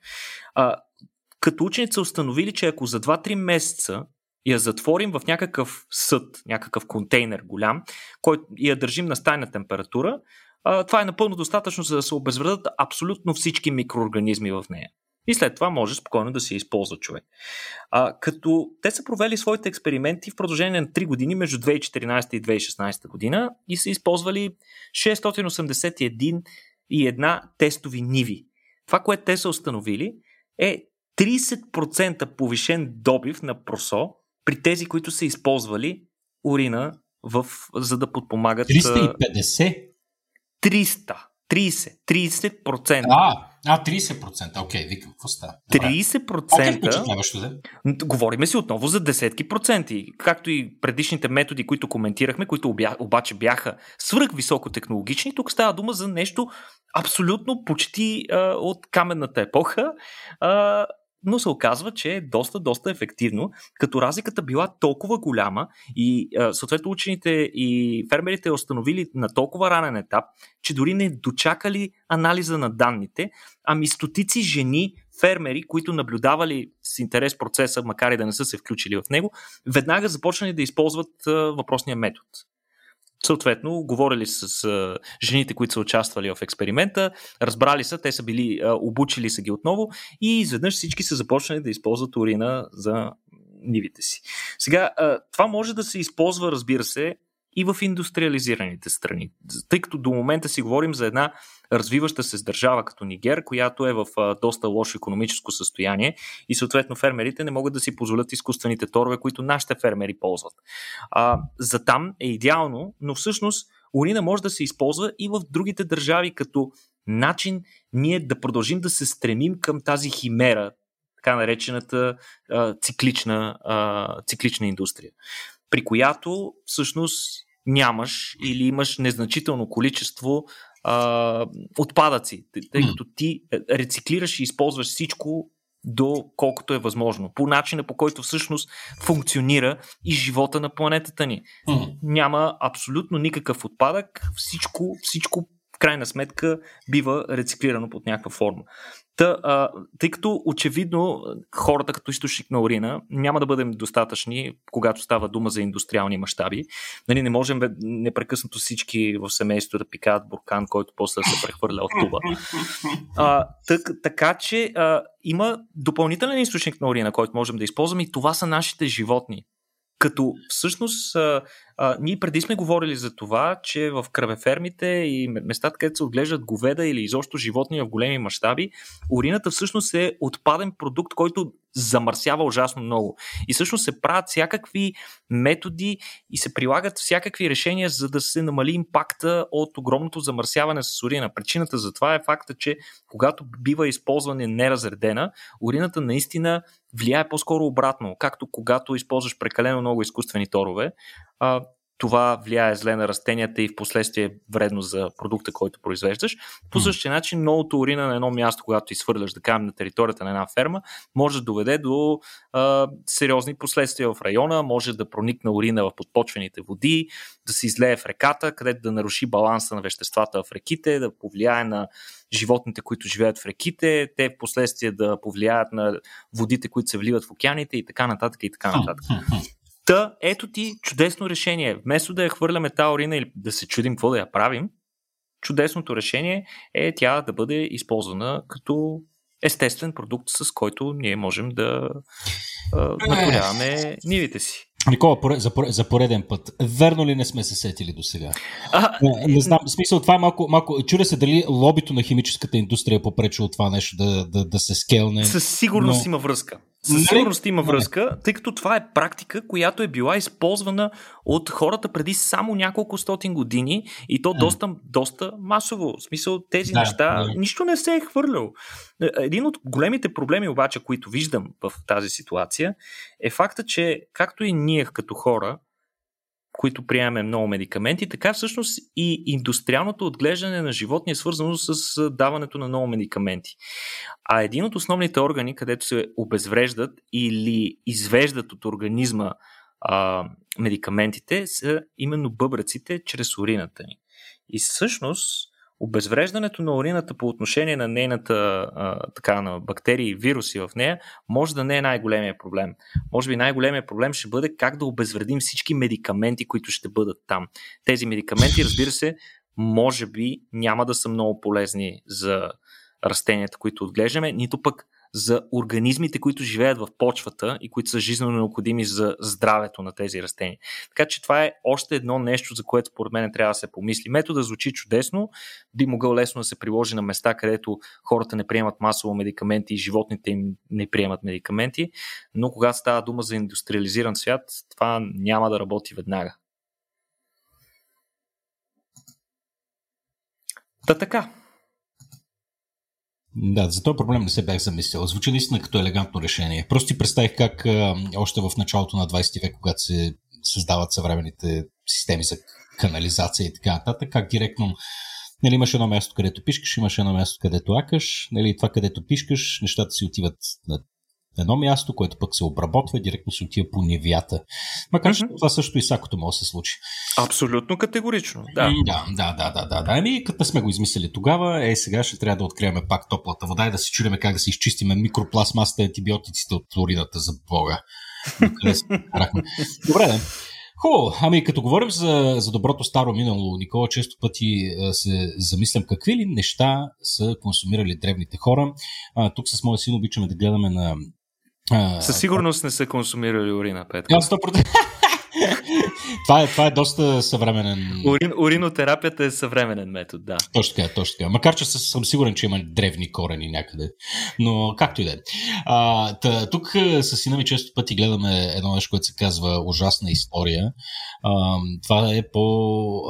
като ученици са установили, че ако за 2-3 месеца я затворим в някакъв съд, някакъв контейнер голям, който я държим на стайна температура, това е напълно достатъчно, за да се обезвредят абсолютно всички микроорганизми в нея. И след това може спокойно да се използва човек. А, като те са провели своите експерименти в продължение на 3 години между 2014 и 2016 година и са използвали 681 и една тестови ниви. Това, което те са установили е 30% повишен добив на просо при тези, които са използвали урина в, за да подпомагат. 350? 300. 30. 30%. А, а 30%. Окей, okay, викам, какво става? 30%. Okay, говориме си отново за десетки проценти. Както и предишните методи, които коментирахме, които обаче бяха свръх високотехнологични, тук става дума за нещо абсолютно почти а, от каменната епоха. А, но се оказва, че е доста, доста ефективно, като разликата била толкова голяма и съответно учените и фермерите установили на толкова ранен етап, че дори не дочакали анализа на данните, ами стотици жени фермери, които наблюдавали с интерес процеса, макар и да не са се включили в него, веднага започнали да използват въпросния метод. Съответно, говорили с а, жените, които са участвали в експеримента, разбрали са, те са били, а, обучили са ги отново и изведнъж всички са започнали да използват урина за нивите си. Сега, а, това може да се използва, разбира се, и в индустриализираните страни. Тъй като до момента си говорим за една развиваща се държава като Нигер, която е в доста лошо економическо състояние и съответно фермерите не могат да си позволят изкуствените торове, които нашите фермери ползват. А, за там е идеално, но всъщност урина може да се използва и в другите държави като начин ние да продължим да се стремим към тази химера, така наречената а, циклична, а, циклична индустрия, при която всъщност нямаш или имаш незначително количество а, отпадъци, тъй като ти рециклираш и използваш всичко до колкото е възможно. По начина по който всъщност функционира и живота на планетата ни. Няма абсолютно никакъв отпадък, всичко, всичко в крайна сметка бива рециклирано под някаква форма. Та, а, тъй като очевидно хората като източник на урина няма да бъдем достатъчни, когато става дума за индустриални мащаби. Нали, не можем непрекъснато всички в семейството да пикаят буркан, който после се прехвърля от туба. А, так, така че а, има допълнителен източник на урина, който можем да използваме и това са нашите животни. Като всъщност а, а, ние преди сме говорили за това, че в кръвефермите и местата, където се отглеждат говеда или изобщо животни в големи мащаби, урината всъщност е отпаден продукт, който замърсява ужасно много. И всъщност се правят всякакви методи и се прилагат всякакви решения, за да се намали импакта от огромното замърсяване с урина. Причината за това е факта, че когато бива използване неразредена, урината наистина влияе по-скоро обратно. Както когато използваш прекалено много изкуствени торове, това влияе зле на растенията и в последствие е вредно за продукта, който произвеждаш. По същия начин, новото урина на едно място, когато изхвърляш, да кажем, на територията на една ферма, може да доведе до а, сериозни последствия в района, може да проникне урина в подпочвените води, да се излее в реката, където да наруши баланса на веществата в реките, да повлияе на животните, които живеят в реките, те в последствие да повлияят на водите, които се вливат в океаните и така нататък и така нататък. Та, ето ти чудесно решение. Вместо да я хвърляме тази урина или да се чудим какво да я правим, чудесното решение е тя да бъде използвана като естествен продукт, с който ние можем да наторяваме нивите си. Никола, за, за пореден път. Верно ли не сме се сетили до сега? Не, не знам, в смисъл, това е малко, малко... Чудя се дали лобито на химическата индустрия е попречило това нещо да, да, да се скелне. Със сигурност но... има връзка. Със нали? сигурност има връзка, тъй като това е практика, която е била използвана от хората преди само няколко стотин години и то доста, доста масово. В смисъл тези да, неща, да. нищо не се е хвърлял. Е, един от големите проблеми обаче, които виждам в тази ситуация, е факта, че както и ние като хора, които приемаме много медикаменти, така всъщност и индустриалното отглеждане на животни е свързано с даването на много медикаменти. А един от основните органи, където се обезвреждат или извеждат от организма а, медикаментите, са именно бъбреците чрез урината ни. И всъщност обезвреждането на урината по отношение на нейната а, така, на бактерии и вируси в нея може да не е най-големия проблем. Може би най-големия проблем ще бъде как да обезвредим всички медикаменти, които ще бъдат там. Тези медикаменти, разбира се, може би няма да са много полезни за растенията, които отглеждаме, нито пък за организмите, които живеят в почвата и които са жизненно необходими за здравето на тези растения. Така че това е още едно нещо, за което според мен трябва да се помисли. Метода звучи чудесно, би могъл лесно да се приложи на места, където хората не приемат масово медикаменти и животните им не приемат медикаменти, но когато става дума за индустриализиран свят, това няма да работи веднага. Та така, да, за този проблем не се бях замислил. Звучи наистина като елегантно решение. Просто си представих как още в началото на 20 век, когато се създават съвременните системи за канализация и така нататък, как директно Нали, имаш едно място, където пишкаш, имаш едно място, където акаш, нали, това, където пишкаш, нещата си отиват на едно място, което пък се обработва и директно се отива по невята. Макар че mm-hmm. това също и сакото може да се случи. Абсолютно категорично, да. Да, да, да, да, да. да. Ами, като сме го измислили тогава, е сега ще трябва да открием пак топлата вода и да си чудиме как да си изчистиме микропластмасата и антибиотиците от урината за Бога. Добре, да. Хубаво. Ами като говорим за, за доброто старо минало, Никола, често пъти се замислям какви ли неща са консумирали древните хора. А, тук с моя син обичаме да гледаме на със сигурност не са консумирали урина, Петко. 100%. Това, е, това е доста съвременен. Урин, уринотерапията е съвременен метод, да. Точно така, точно така. Макар, че съм сигурен, че има древни корени някъде. Но както и да е. Тук с сина ми често пъти гледаме едно нещо, което се казва ужасна история. А, това е по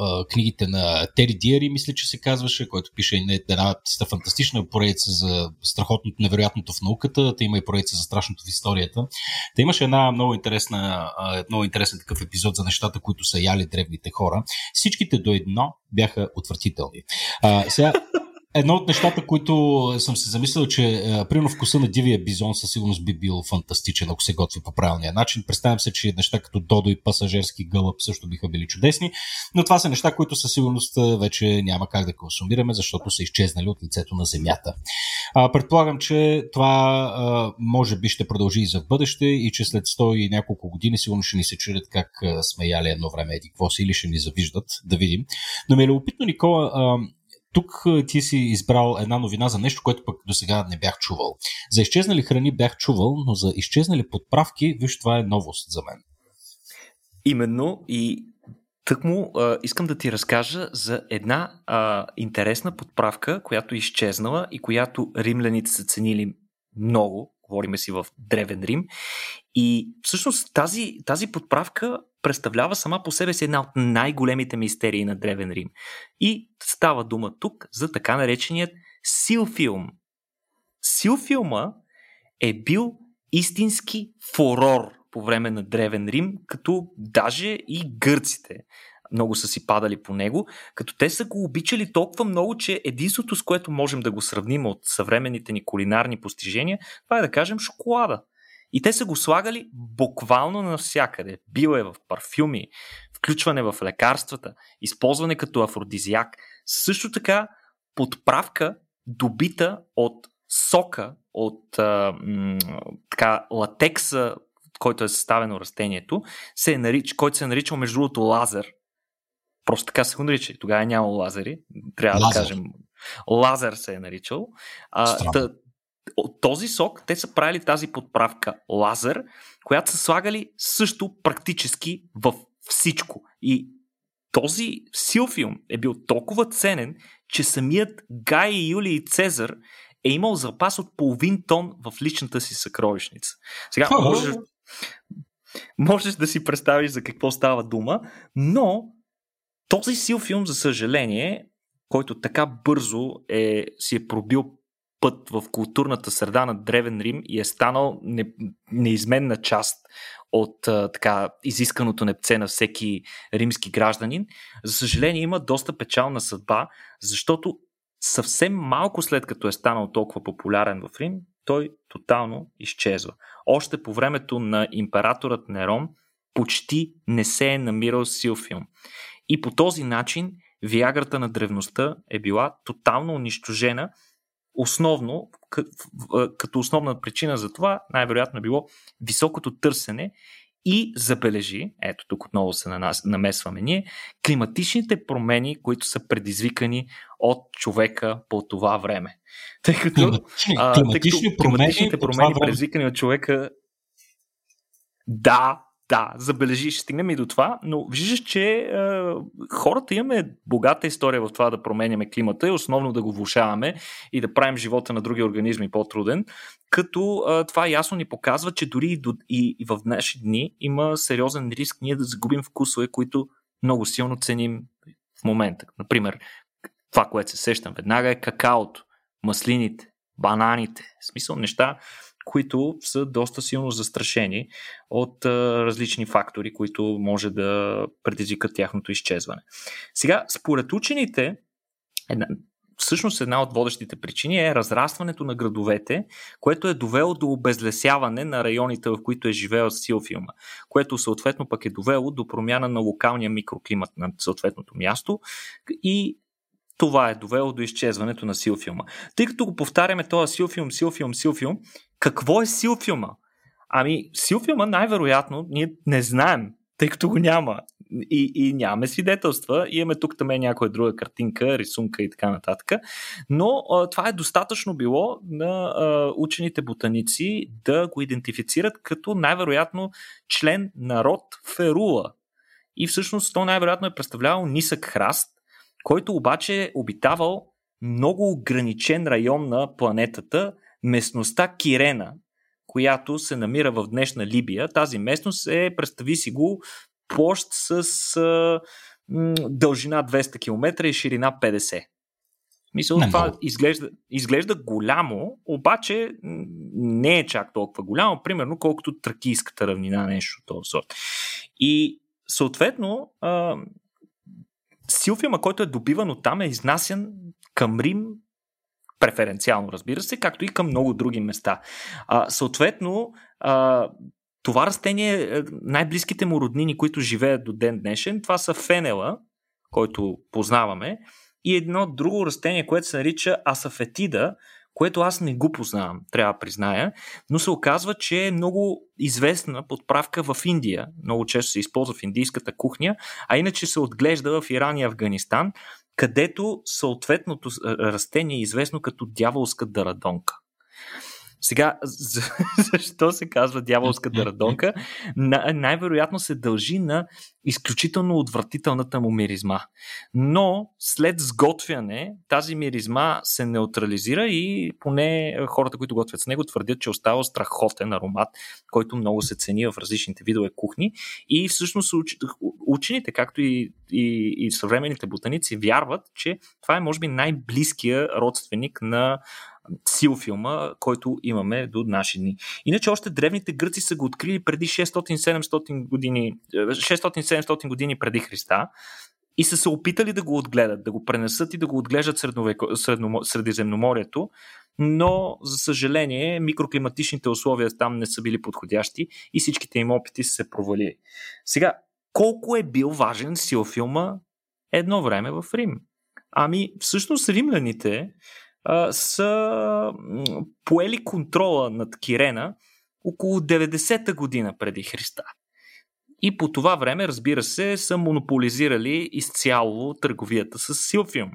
а, книгите на Тери Диери, мисля, че се казваше, който пише една фантастична поредица за страхотното, невероятното в науката. Та има и поредица за страшното в историята. Та имаше една много интересна, много интересен такъв епизод за нещата, които са яли древните хора. Всичките до едно бяха отвратителни. А, сега, Едно от нещата, които съм се замислил, че е, примерно вкуса на дивия бизон със сигурност би бил фантастичен, ако се готви по правилния начин. Представям се, че неща като Додо и пасажирски гълъб също биха били чудесни, но това са неща, които със сигурност е, вече няма как да консумираме, защото са изчезнали от лицето на земята. А, предполагам, че това а, може би ще продължи и за в бъдеще и че след 100 и няколко години сигурно ще ни се чудят как сме яли едно време еди какво или ще ни завиждат, да видим. Но ми е любопитно, Никола, а, тук ти си избрал една новина за нещо, което пък до сега не бях чувал. За изчезнали храни бях чувал, но за изчезнали подправки, виж, това е новост за мен. Именно и тъкмо а, искам да ти разкажа за една а, интересна подправка, която е изчезнала и която римляните са ценили много, говориме си в Древен Рим. И всъщност тази, тази подправка представлява сама по себе си една от най-големите мистерии на Древен Рим. И става дума тук за така нареченият силфилм. Силфилма е бил истински фурор по време на Древен Рим, като даже и гърците много са си падали по него, като те са го обичали толкова много, че единството с което можем да го сравним от съвременните ни кулинарни постижения, това е да кажем шоколада. И те са го слагали буквално навсякъде. Бил е в парфюми, включване в лекарствата, използване като афродизиак. Също така подправка, добита от сока, от а, м- така, латекса, който е съставено растението, се е нарич, който се е наричал между другото лазер. Просто така се го нарича. Тогава е нямало лазери. Трябва лазер. да кажем. Лазер се е наричал. А, от този сок те са правили тази подправка лазер, която са слагали също практически в всичко. И този силфилм е бил толкова ценен, че самият Гай Юлий Цезар е имал запас от половин тон в личната си съкровищница. Сега можеш, можеш да си представиш за какво става дума, но този силфилм, за съжаление, който така бързо е, си е пробил път в културната среда на Древен Рим и е станал не, неизменна част от а, така изисканото непце на всеки римски гражданин, за съжаление има доста печална съдба, защото съвсем малко след като е станал толкова популярен в Рим, той тотално изчезва. Още по времето на императорът Нерон почти не се е намирал силфилм. И по този начин Виаграта на древността е била тотално унищожена основно, като основна причина за това, най-вероятно е било високото търсене и забележи, ето тук отново се намесваме ние, климатичните промени, които са предизвикани от човека по това време. Тъй като, а, тъй като климатичните промени, предизвикани от човека да, да, забележи, ще стигнем и до това, но виждаш, че е, хората имаме богата история в това да променяме климата и основно да го влушаваме и да правим живота на други организми по-труден, като е, това ясно ни показва, че дори и, до, и, и в днешни дни има сериозен риск ние да загубим вкусове, които много силно ценим в момента. Например, това, което се сещам веднага е какаото, маслините, бананите, в смисъл неща, които са доста силно застрашени от а, различни фактори, които може да предизвикат тяхното изчезване. Сега, според учените, една, всъщност една от водещите причини е разрастването на градовете, което е довело до обезлесяване на районите, в които е живеел силфилма, което съответно пък е довело до промяна на локалния микроклимат на съответното място и това е довело до изчезването на силфилма. Тъй като го повтаряме този силфилм, силфилм, силфилм, какво е силфилма? Ами, силфилма най-вероятно ние не знаем, тъй като го няма. И, и нямаме свидетелства. Имаме тук там някоя друга картинка, рисунка и така нататък. Но а, това е достатъчно било на а, учените ботаници да го идентифицират като най-вероятно член на род Ферула. И всъщност то най-вероятно е представлявал нисък храст, който обаче е обитавал много ограничен район на планетата, местността Кирена, която се намира в днешна Либия. Тази местност е, представи си го, площ с а, м, дължина 200 км и ширина 50. Мисля, не това изглежда, изглежда голямо, обаче не е чак толкова голямо, примерно колкото тракийската равнина, нещо от този сорт. И съответно, а, Силфима, който е добиван от там, е изнасян към Рим преференциално, разбира се, както и към много други места. А, съответно, а, това растение, е, най-близките му роднини, които живеят до ден днешен, това са фенела, който познаваме, и едно друго растение, което се нарича асафетида, което аз не го познавам, трябва да призная, но се оказва, че е много известна подправка в Индия. Много често се използва в индийската кухня, а иначе се отглежда в Иран и Афганистан, където съответното растение е известно като дяволска дарадонка. Сега, защо се казва дяволска дарадонка? Най-вероятно се дължи на изключително отвратителната му миризма. Но след сготвяне тази миризма се неутрализира и поне хората, които готвят с него, твърдят, че остава страхотен аромат, който много се цени в различните видове кухни. И всъщност учените, както и, и, и съвременните ботаници, вярват, че това е може би най-близкия родственик на силфилма, който имаме до наши дни. Иначе още древните гръци са го открили преди 600-700 години, 600-700 години преди Христа и са се опитали да го отгледат, да го пренесат и да го отглеждат средновеко, средно, Средиземноморието, но за съжаление микроклиматичните условия там не са били подходящи и всичките им опити са се провалили. Сега, колко е бил важен силфилма едно време в Рим? Ами, всъщност римляните а, са поели контрола над Кирена около 90-та година преди Христа. И по това време, разбира се, са монополизирали изцяло търговията с Силфиум.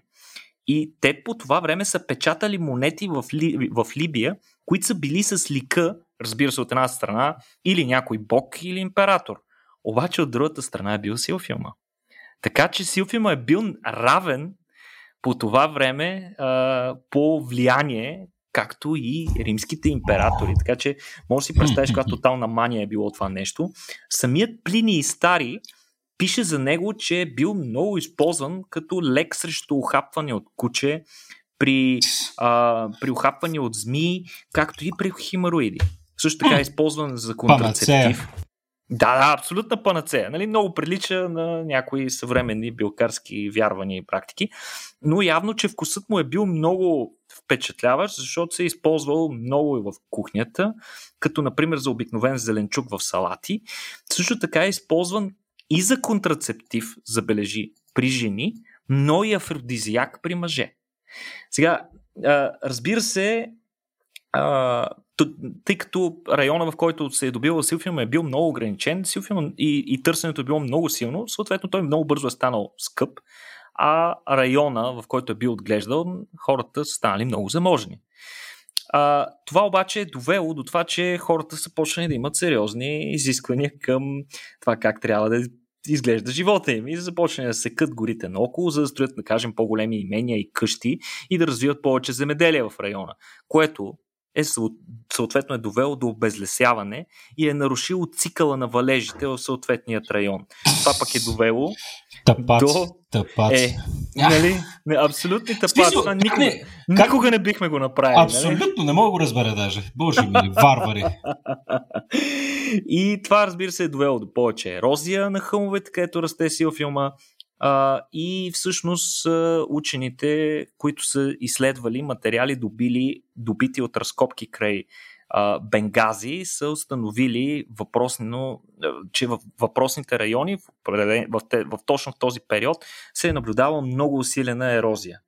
И те по това време са печатали монети в, Ли, в Либия, които са били с лика, разбира се, от една страна, или някой бог, или император. Обаче от другата страна е бил Силфиума. Така че Силфиума е бил равен по това време а, по влияние, както и римските императори. Така че може да си представиш каква тотална мания е било това нещо. Самият Плини и Стари пише за него, че е бил много използван като лек срещу ухапване от куче, при, а, при ухапване от змии, както и при химароиди. Също така е използван за контрацептив. Да, да, абсолютна панацея. Нали? Много прилича на някои съвременни билкарски вярвания и практики, но явно, че вкусът му е бил много впечатляващ, защото се е използвал много и в кухнята, като например за обикновен зеленчук в салати. Също така е използван и за контрацептив, забележи, при жени, но и афродизиак при мъже. Сега, разбира се, тъй като района, в който се е добил Силфиум е бил много ограничен, Силфиум и, и търсенето е било много силно, съответно той много бързо е станал скъп, а района, в който е бил отглеждал, хората са станали много заможни. А, това обаче е довело до това, че хората са почнали да имат сериозни изисквания към това как трябва да изглежда живота им и започне да се кът горите наоколо, за да строят, да кажем, по-големи имения и къщи и да развиват повече земеделие в района, което е съответно е довело до обезлесяване и е нарушило цикъла на валежите в съответният район. Това пък е довело тъпац, до... Тъпац. Е, нали, не, абсолютни тъпац. Това никога, не, как... никога не бихме го направили. Нали? Абсолютно, нали? не мога да го разбера даже. Боже ми, варвари. и това, разбира се, е довело до повече ерозия на хълмовете, където расте сила филма, а, и всъщност учените, които са изследвали материали, добили, добити от разкопки край а, Бенгази, са установили въпросно, че в въпросните райони, в, в, в, точно в този период, се е наблюдава много усилена ерозия.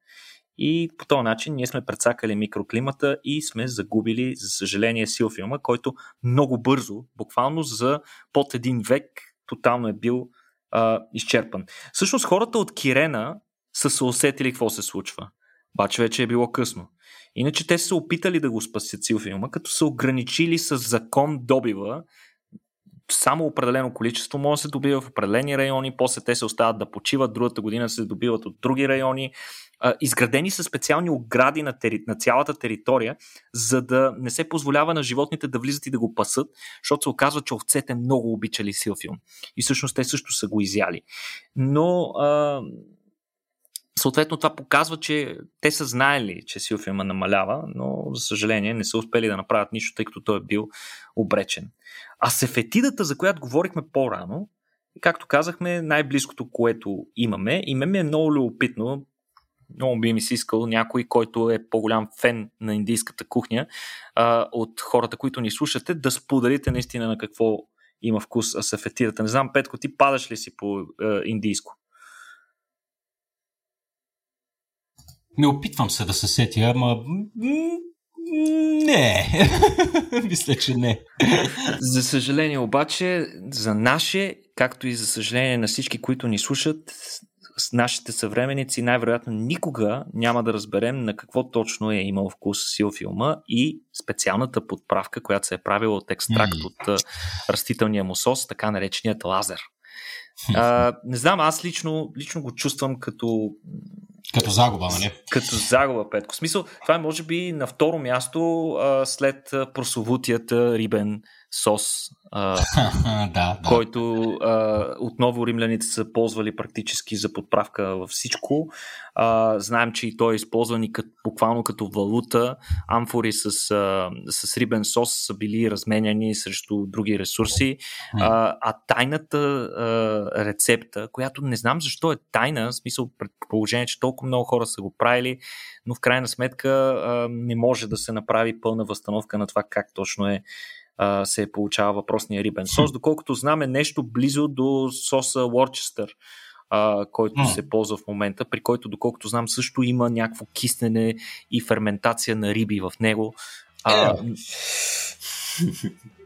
И по този начин ние сме прецакали микроклимата и сме загубили, за съжаление, силфилма, който много бързо, буквално за под един век, тотално е бил а, изчерпан. Всъщност хората от Кирена са се усетили какво се случва. Обаче вече е било късно. Иначе те са опитали да го спасят силфилма, като са ограничили с закон добива. Само определено количество може да се добива в определени райони, после те се остават да почиват, другата година се добиват от други райони. изградени са специални огради на, тери, на цялата територия, за да не се позволява на животните да влизат и да го пасат, защото се оказва, че овцете много обичали силфилм. И всъщност те също са го изяли. Но а, Съответно, това показва, че те са знаели, че силфилма намалява, но за съжаление не са успели да направят нищо, тъй като той е бил обречен. А сефетидата, за която говорихме по-рано, както казахме, най-близкото, което имаме. И мен ми е много любопитно, много би ми се искал някой, който е по-голям фен на индийската кухня, а, от хората, които ни слушате, да споделите наистина на какво има вкус асафетидата. Не знам, Петко, ти падаш ли си по а, индийско? Не опитвам се да се сетя, ама не. Мисля, че не. За съжаление обаче, за наше, както и за съжаление на всички, които ни слушат, с нашите съвременици най-вероятно никога няма да разберем на какво точно е имал вкус сил филма и специалната подправка, която се е правила от екстракт mm. от растителния му сос, така нареченият лазер. А, не знам, аз лично, лично го чувствам като като загуба, нали? Като загуба, Петко. В смисъл, това е може би на второ място а, след прословутият рибен сос, а, да, да. който а, отново римляните са ползвали практически за подправка във всичко. А, знаем, че и той е използван и като, буквално като валута. Амфори с, а, с рибен сос са били разменяни срещу други ресурси. А, а тайната а, рецепта, която не знам защо е тайна, в смисъл предположение, че толкова много хора са го правили, но в крайна сметка а, не може да се направи пълна възстановка на това как точно е а, се е получава въпросния рибен сос. Доколкото знаме нещо близо до соса Worcester, а, който mm. се ползва в момента, при който, доколкото знам, също има някакво киснене и ферментация на риби в него. А, е.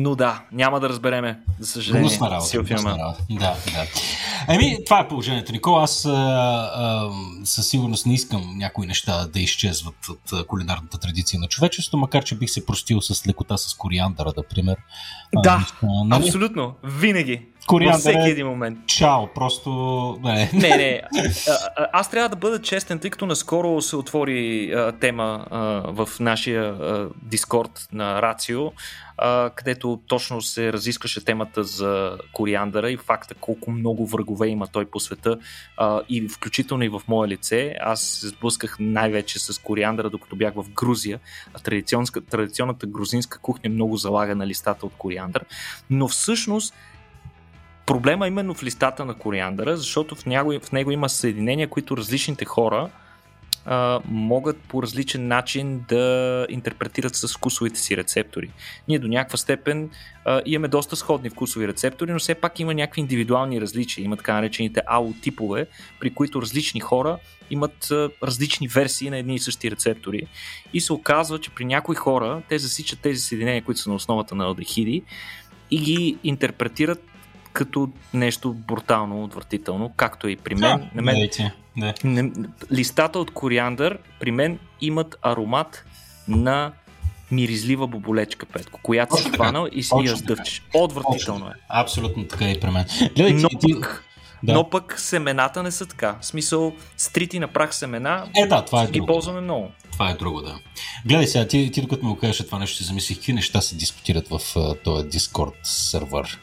Но да, няма да разбереме, за съжаление. Гнусна работа, гнусна работа. Да, да. Еми, това е положението, Никола. Аз а, а, със сигурност не искам някои неща да изчезват от кулинарната традиция на човечеството, макар че бих се простил с лекота с кориандъра, например. Да, а, нали? абсолютно. Винаги. Кориандър всеки е един момент. Чао, просто... Не, не. не. А, аз трябва да бъда честен, тъй като наскоро се отвори а, тема а, в нашия а, Дискорд на Рацио, а, където точно се разискваше темата за кориандъра и факта колко много врагове има той по света а, и включително и в мое лице. Аз се сблъсках най-вече с кориандъра, докато бях в Грузия. А традиционната грузинска кухня много залага на листата от кориандър. Но всъщност Проблема е именно в листата на кориандъра, защото в него, в него има съединения, които различните хора а, могат по различен начин да интерпретират с вкусовите си рецептори. Ние до някаква степен а, имаме доста сходни вкусови рецептори, но все пак има някакви индивидуални различия. Има така наречените АО-типове, при които различни хора имат а, различни версии на едни и същи рецептори. И се оказва, че при някои хора те засичат тези съединения, които са на основата на алдехиди и ги интерпретират като нещо брутално, отвратително, както и при мен. Да, на мен да. Не, листата от кориандър при мен имат аромат на миризлива боболечка, Петко, която си хванал и си я сдъвчиш. Отвратително е. Абсолютно така и при мен. Гледай, но, ти, пък, да. но пък семената не са така. В смисъл, стрити на прах семена е, да, това е ги друго. ползваме много. Това е друго, да. Гледай сега, ти, ти докато го кажеш това нещо, си замислих какви неща се дискутират в uh, този Discord сервер.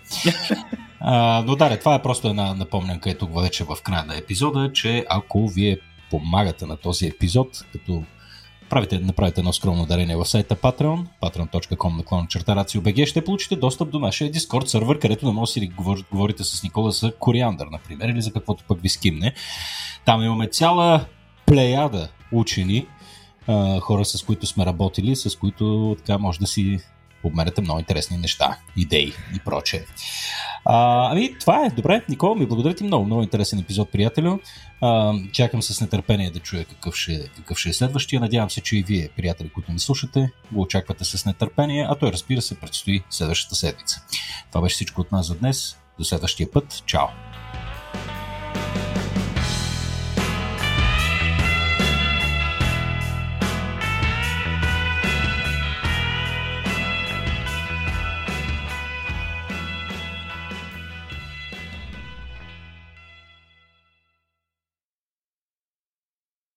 Но да, това е просто една напомнянка е тук вече в края на епизода, че ако вие помагате на този епизод, като правите, направите едно скромно дарение в сайта Patreon, patreon.com наклон черта RACIO.BG, ще получите достъп до нашия Discord сервер, където не може да си говорите с Никола за кориандър, например, или за каквото пък ви скимне. Там имаме цяла плеяда учени, хора с които сме работили, с които така може да си обменяте много интересни неща, идеи и прочее. А, ами, това е. Добре, Никола, ми благодаря ти много. Много интересен епизод, приятелю. А, чакам с нетърпение да чуя какъв ще, какъв ще е следващия. Надявам се, че и вие, приятели, които ни слушате, го очаквате с нетърпение, а той, разбира се, предстои следващата седмица. Това беше всичко от нас за днес. До следващия път. Чао!